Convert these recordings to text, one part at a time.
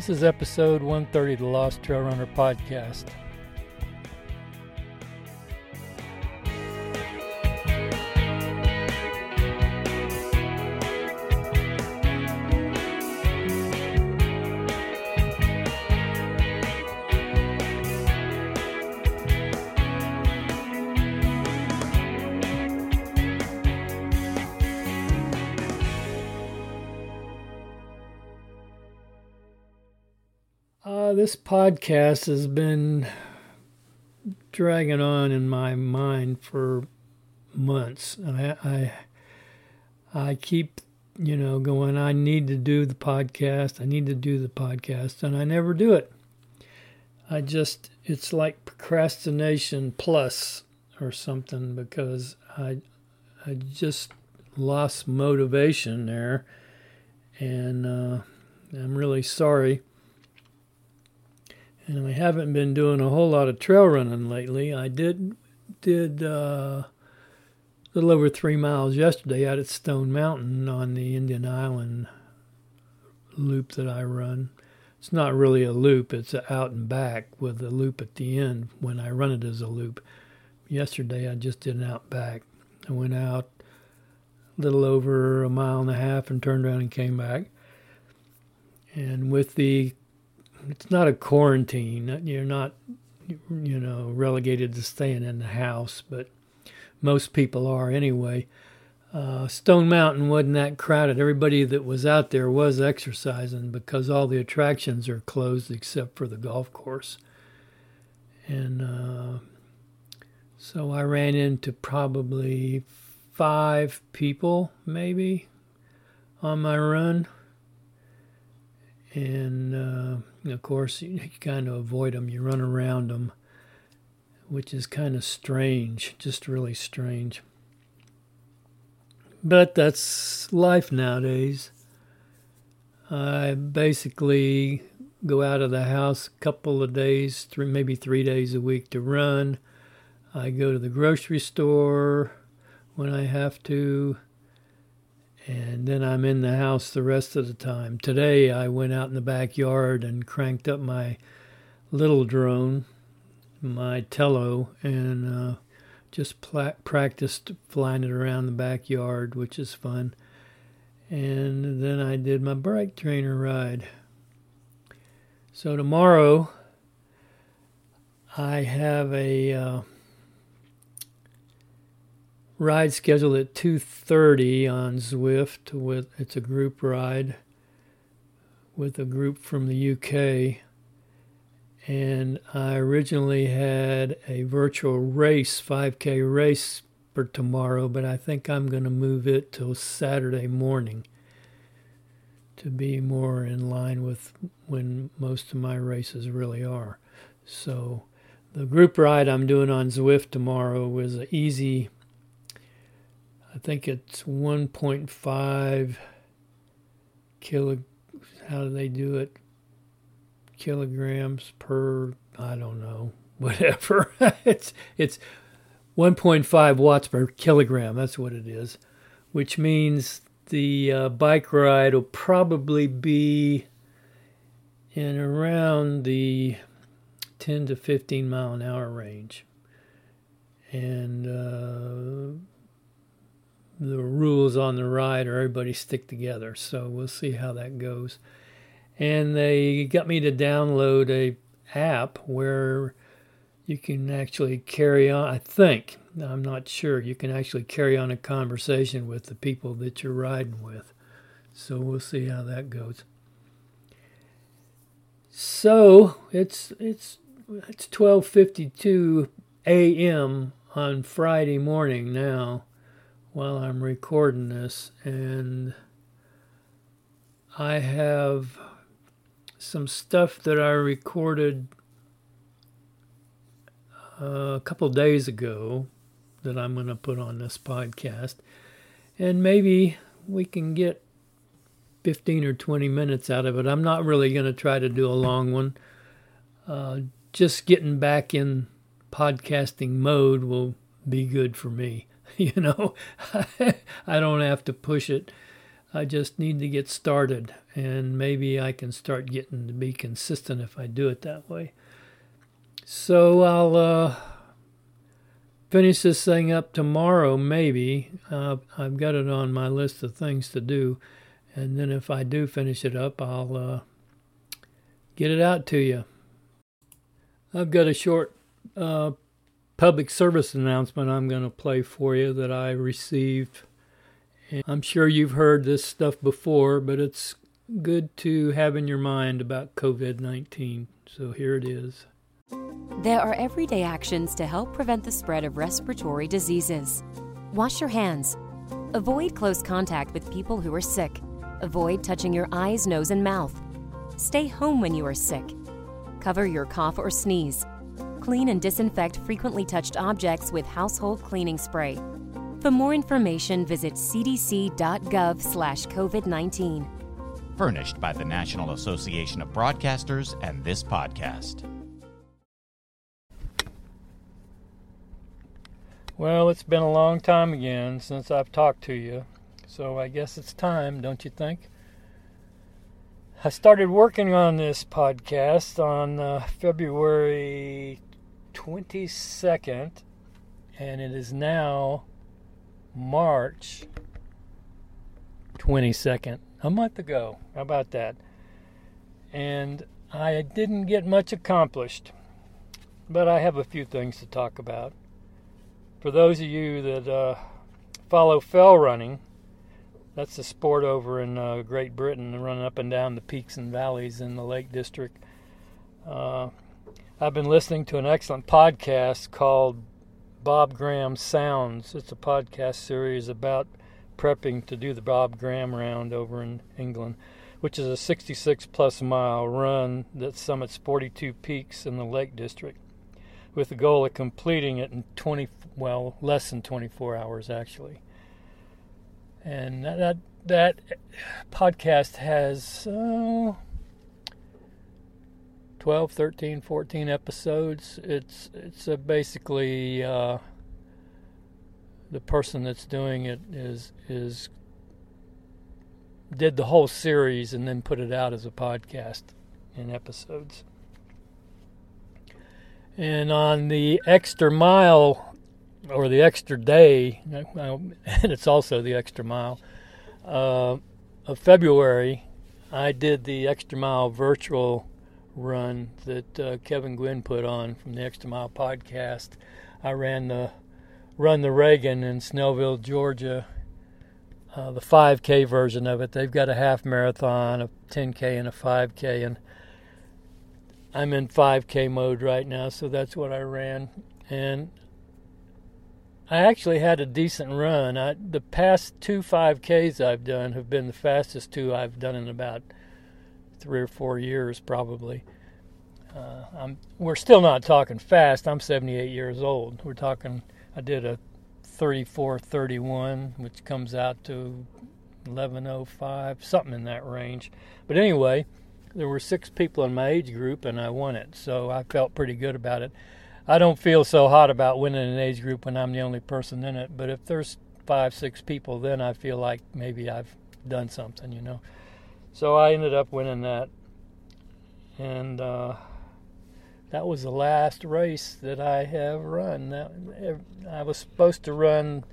This is episode 130 of the Lost Trail Runner podcast. Podcast has been dragging on in my mind for months. I, I, I keep, you know, going. I need to do the podcast. I need to do the podcast, and I never do it. I just, it's like procrastination plus or something because I, I just lost motivation there, and uh, I'm really sorry and I haven't been doing a whole lot of trail running lately. I did did uh, a little over three miles yesterday out at Stone Mountain on the Indian Island loop that I run. It's not really a loop; it's out and back with a loop at the end when I run it as a loop. Yesterday I just did an out back. I went out a little over a mile and a half and turned around and came back. And with the it's not a quarantine. You're not, you know, relegated to staying in the house, but most people are anyway. Uh, Stone Mountain wasn't that crowded. Everybody that was out there was exercising because all the attractions are closed except for the golf course. And uh, so I ran into probably five people, maybe, on my run and uh, of course you, you kind of avoid them you run around them which is kind of strange just really strange. But that's life nowadays. I basically go out of the house a couple of days three maybe three days a week to run. I go to the grocery store when i have to and then I'm in the house the rest of the time. Today I went out in the backyard and cranked up my little drone, my Tello, and uh, just pla- practiced flying it around the backyard, which is fun. And then I did my bike trainer ride. So tomorrow I have a uh, ride scheduled at 2:30 on Zwift with it's a group ride with a group from the UK and I originally had a virtual race 5k race for tomorrow but I think I'm going to move it till Saturday morning to be more in line with when most of my races really are. So the group ride I'm doing on Zwift tomorrow was an easy I think it's 1.5 kilo. How do they do it? Kilograms per. I don't know. Whatever. it's it's 1.5 watts per kilogram. That's what it is, which means the uh, bike ride will probably be in around the 10 to 15 mile an hour range. And uh, the rules on the ride or everybody stick together. So we'll see how that goes. And they got me to download a app where you can actually carry on. I think I'm not sure. You can actually carry on a conversation with the people that you're riding with. So we'll see how that goes. So it's it's it's 12:52 a.m. on Friday morning now while I'm recording this, and I have some stuff that I recorded uh, a couple days ago that I'm going to put on this podcast, and maybe we can get 15 or 20 minutes out of it. I'm not really going to try to do a long one. Uh, just getting back in podcasting mode will be good for me. you know, I don't have to push it. I just need to get started, and maybe I can start getting to be consistent if I do it that way. So I'll uh, finish this thing up tomorrow, maybe. Uh, I've got it on my list of things to do, and then if I do finish it up, I'll uh, get it out to you. I've got a short uh, public service announcement I'm going to play for you that I received and I'm sure you've heard this stuff before, but it's good to have in your mind about COVID 19. So here it is. There are everyday actions to help prevent the spread of respiratory diseases. Wash your hands. Avoid close contact with people who are sick. Avoid touching your eyes, nose, and mouth. Stay home when you are sick. Cover your cough or sneeze. Clean and disinfect frequently touched objects with household cleaning spray. For more information, visit cdc.gov/covid19. Furnished by the National Association of Broadcasters and this podcast. Well, it's been a long time again since I've talked to you, so I guess it's time, don't you think? I started working on this podcast on uh, February 22nd, and it is now March 22nd, a month ago. How about that? And I didn't get much accomplished, but I have a few things to talk about. For those of you that uh, follow fell running, that's a sport over in uh, Great Britain, running up and down the peaks and valleys in the Lake District. Uh, I've been listening to an excellent podcast called Bob Graham Sounds. It's a podcast series about prepping to do the Bob Graham round over in England, which is a 66 plus mile run that summits 42 peaks in the Lake District with the goal of completing it in 20 well less than 24 hours actually and that that, podcast has uh, 12, 13, 14 episodes. It's it's basically uh, the person that's doing it is is did the whole series and then put it out as a podcast in episodes. And on the extra mile or the extra day, and it's also the extra mile uh, of February, I did the extra mile virtual run that uh, Kevin Gwynn put on from the Extra Mile podcast. I ran the Run the Reagan in Snellville, Georgia, uh, the 5K version of it. They've got a half marathon, a 10K, and a 5K, and I'm in 5K mode right now, so that's what I ran. And I actually had a decent run. I, the past two 5Ks I've done have been the fastest two I've done in about – three or four years probably. Uh, I'm, we're still not talking fast. I'm 78 years old. We're talking. I did a 34:31, which comes out to 11:05, something in that range. But anyway, there were six people in my age group, and I won it. So I felt pretty good about it. I don't feel so hot about winning an age group when I'm the only person in it. But if there's five, six people, then I feel like maybe I've done something, you know. So I ended up winning that. And uh, that was the last race that I have run. I was supposed to run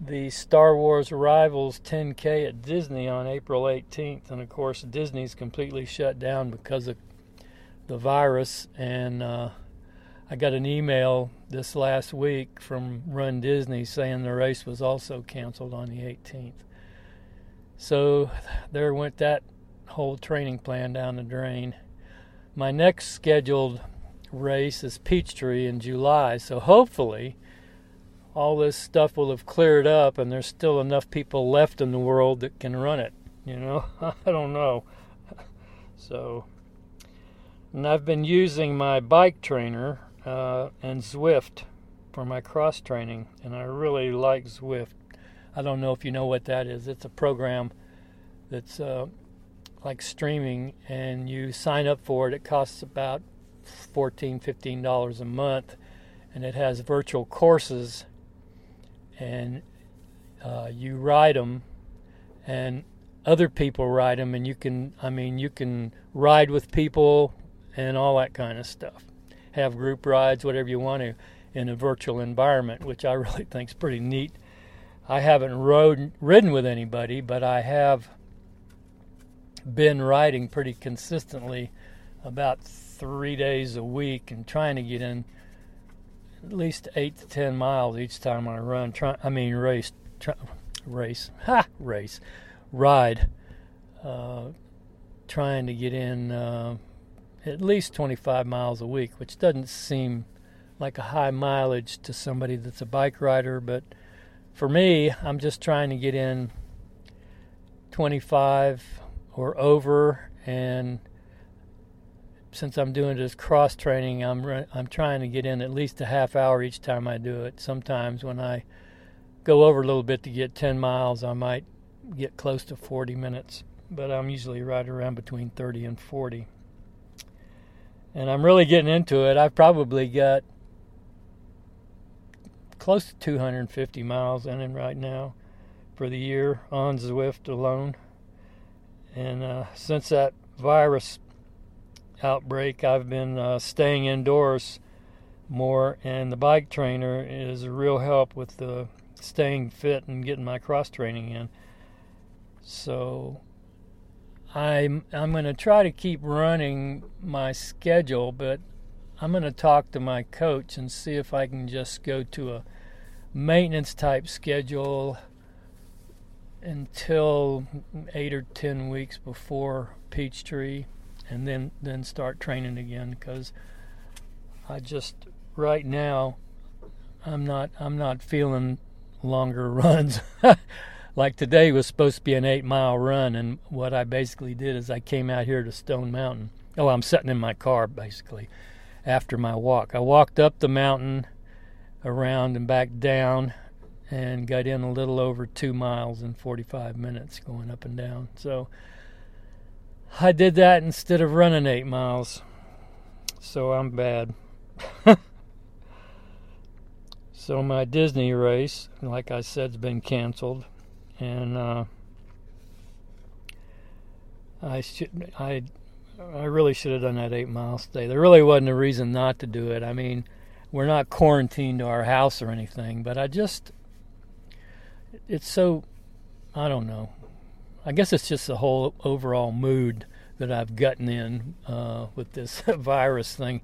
the Star Wars Rivals 10K at Disney on April 18th. And of course, Disney's completely shut down because of the virus. And uh, I got an email this last week from Run Disney saying the race was also canceled on the 18th. So there went that whole training plan down the drain. My next scheduled race is Peachtree in July, so hopefully all this stuff will have cleared up and there's still enough people left in the world that can run it. You know, I don't know. So, and I've been using my bike trainer uh, and Zwift for my cross training, and I really like Zwift. I don't know if you know what that is. It's a program that's uh, like streaming, and you sign up for it. It costs about $14, $15 a month, and it has virtual courses, and uh, you ride them, and other people ride them, and you can, I mean, you can ride with people and all that kind of stuff. Have group rides, whatever you want to, in a virtual environment, which I really think is pretty neat. I haven't rode, ridden with anybody, but I have been riding pretty consistently about three days a week and trying to get in at least eight to ten miles each time I run. Try, I mean, race, try, race, ha, race, ride. Uh, trying to get in uh, at least 25 miles a week, which doesn't seem like a high mileage to somebody that's a bike rider, but for me, I'm just trying to get in 25 or over and since I'm doing this cross training, I'm I'm trying to get in at least a half hour each time I do it. Sometimes when I go over a little bit to get 10 miles, I might get close to 40 minutes, but I'm usually right around between 30 and 40. And I'm really getting into it. I've probably got close to 250 miles in it right now for the year on Zwift alone. And uh, since that virus outbreak, I've been uh, staying indoors more, and the bike trainer is a real help with the staying fit and getting my cross training in. So I'm I'm going to try to keep running my schedule, but I'm going to talk to my coach and see if I can just go to a maintenance type schedule until 8 or 10 weeks before Peachtree and then then start training again cuz I just right now I'm not I'm not feeling longer runs like today was supposed to be an eight mile run, and what I basically did is I came out here to Stone Mountain. Oh, I'm sitting in my car basically after my walk. I walked up the mountain, around and back down, and got in a little over two miles in 45 minutes going up and down. So I did that instead of running eight miles. So I'm bad. so my Disney race, like I said, has been canceled and uh, I should I I really should have done that eight mile stay. There really wasn't a reason not to do it. I mean, we're not quarantined to our house or anything, but I just it's so I don't know. I guess it's just the whole overall mood that I've gotten in uh, with this virus thing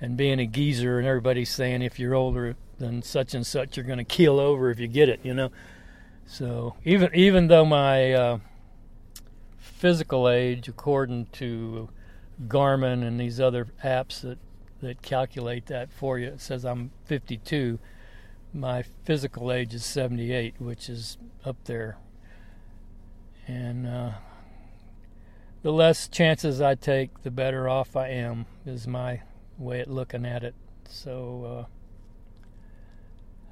and being a geezer and everybody's saying if you're older than such and such you're going to keel over if you get it, you know. So even even though my uh, physical age, according to Garmin and these other apps that that calculate that for you, it says I'm 52. My physical age is 78, which is up there. And uh, the less chances I take, the better off I am, is my way of looking at it. So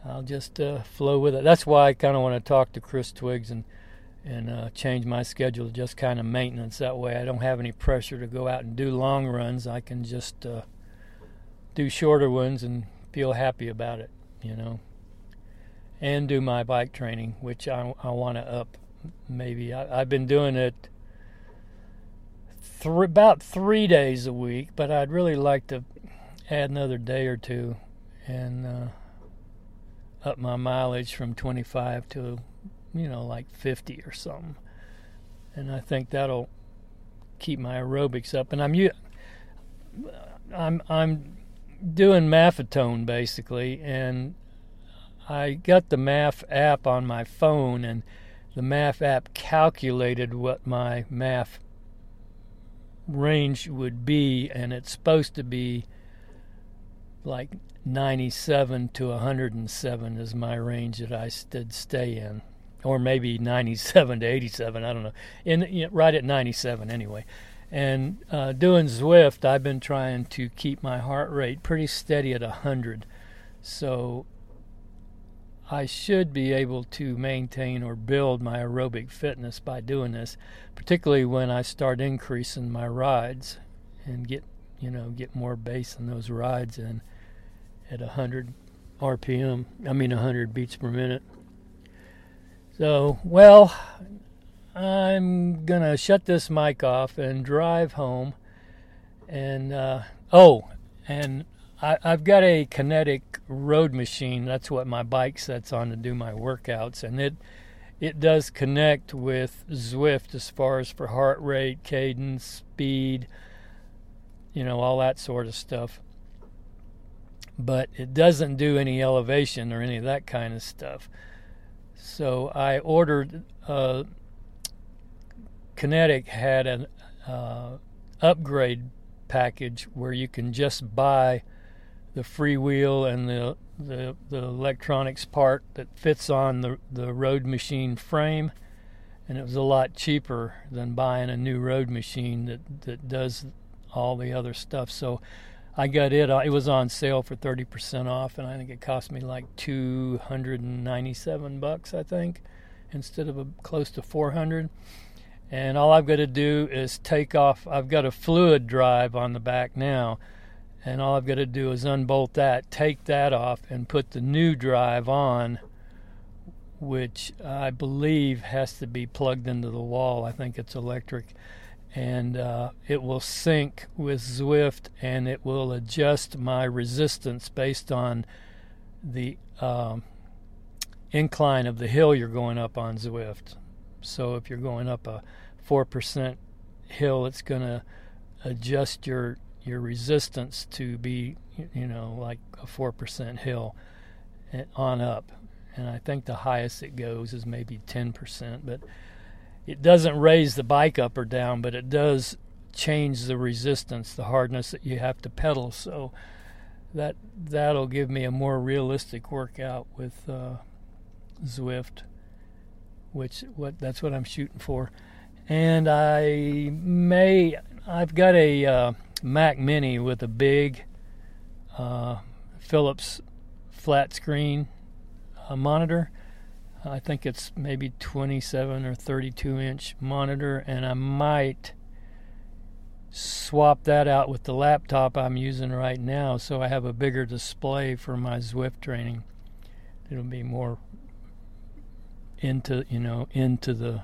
uh, I'll just uh, flow with it. That's why I kind of want to talk to Chris Twiggs and and uh, change my schedule to just kind of maintenance. That way, I don't have any pressure to go out and do long runs. I can just uh, do shorter ones and feel happy about it, you know. And do my bike training, which I, I want to up. Maybe I, have been doing it th- about three days a week, but I'd really like to add another day or two and uh, up my mileage from 25 to, you know, like 50 or something. And I think that'll keep my aerobics up. And I'm I'm I'm doing Maffetone basically, and I got the MAF app on my phone, and the MAF app calculated what my MAF range would be, and it's supposed to be like 97 to 107 is my range that I did stay in, or maybe 97 to 87. I don't know. In you know, right at 97 anyway. And uh, doing Zwift, I've been trying to keep my heart rate pretty steady at 100. So I should be able to maintain or build my aerobic fitness by doing this, particularly when I start increasing my rides and get you know get more base in those rides and at 100 RPM. I mean 100 beats per minute. So, well, I'm gonna shut this mic off and drive home. And uh, oh, and I, have got a kinetic road machine. That's what my bike sets on to do my workouts, and it it does connect with Zwift as far as for heart rate, cadence, speed, you know, all that sort of stuff. But it doesn't do any elevation or any of that kind of stuff. So I ordered. Uh, Kinetic had an uh, upgrade package where you can just buy the freewheel and the, the the electronics part that fits on the the road machine frame, and it was a lot cheaper than buying a new road machine that that does all the other stuff. So I got it. Uh, it was on sale for thirty percent off, and I think it cost me like two hundred and ninety-seven bucks. I think instead of a, close to four hundred. And all I've got to do is take off. I've got a fluid drive on the back now and all I've got to do is unbolt that, take that off, and put the new drive on, which I believe has to be plugged into the wall. I think it's electric, and uh, it will sync with Zwift, and it will adjust my resistance based on the um, incline of the hill you're going up on Zwift. So if you're going up a four percent hill, it's going to adjust your your resistance to be, you know, like a 4% hill on up. And I think the highest it goes is maybe 10%. But it doesn't raise the bike up or down, but it does change the resistance, the hardness that you have to pedal. So that that'll give me a more realistic workout with uh, Zwift, which what that's what I'm shooting for. And I may I've got a uh, Mac Mini with a big uh, Philips flat screen uh, monitor. I think it's maybe 27 or 32 inch monitor, and I might swap that out with the laptop I'm using right now so I have a bigger display for my Zwift training. It'll be more into, you know, into the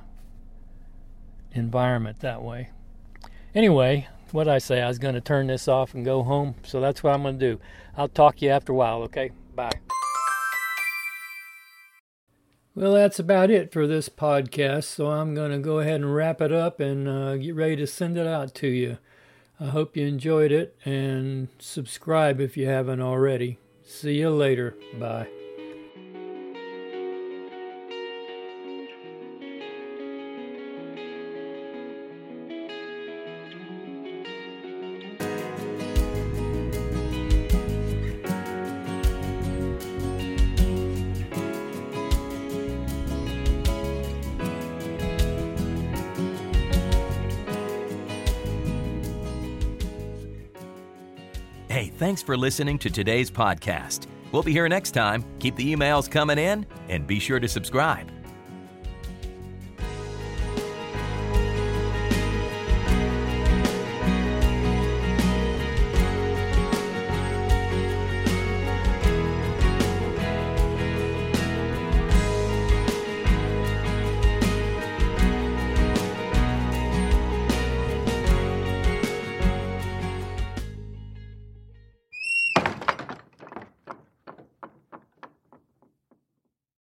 environment that way. Anyway, what I say, I was going to turn this off and go home. So that's what I'm going to do. I'll talk to you after a while, okay? Bye. Well, that's about it for this podcast. So I'm going to go ahead and wrap it up and uh, get ready to send it out to you. I hope you enjoyed it and subscribe if you haven't already. See you later. Bye. Hey, thanks for listening to today's podcast. We'll be here next time. Keep the emails coming in and be sure to subscribe.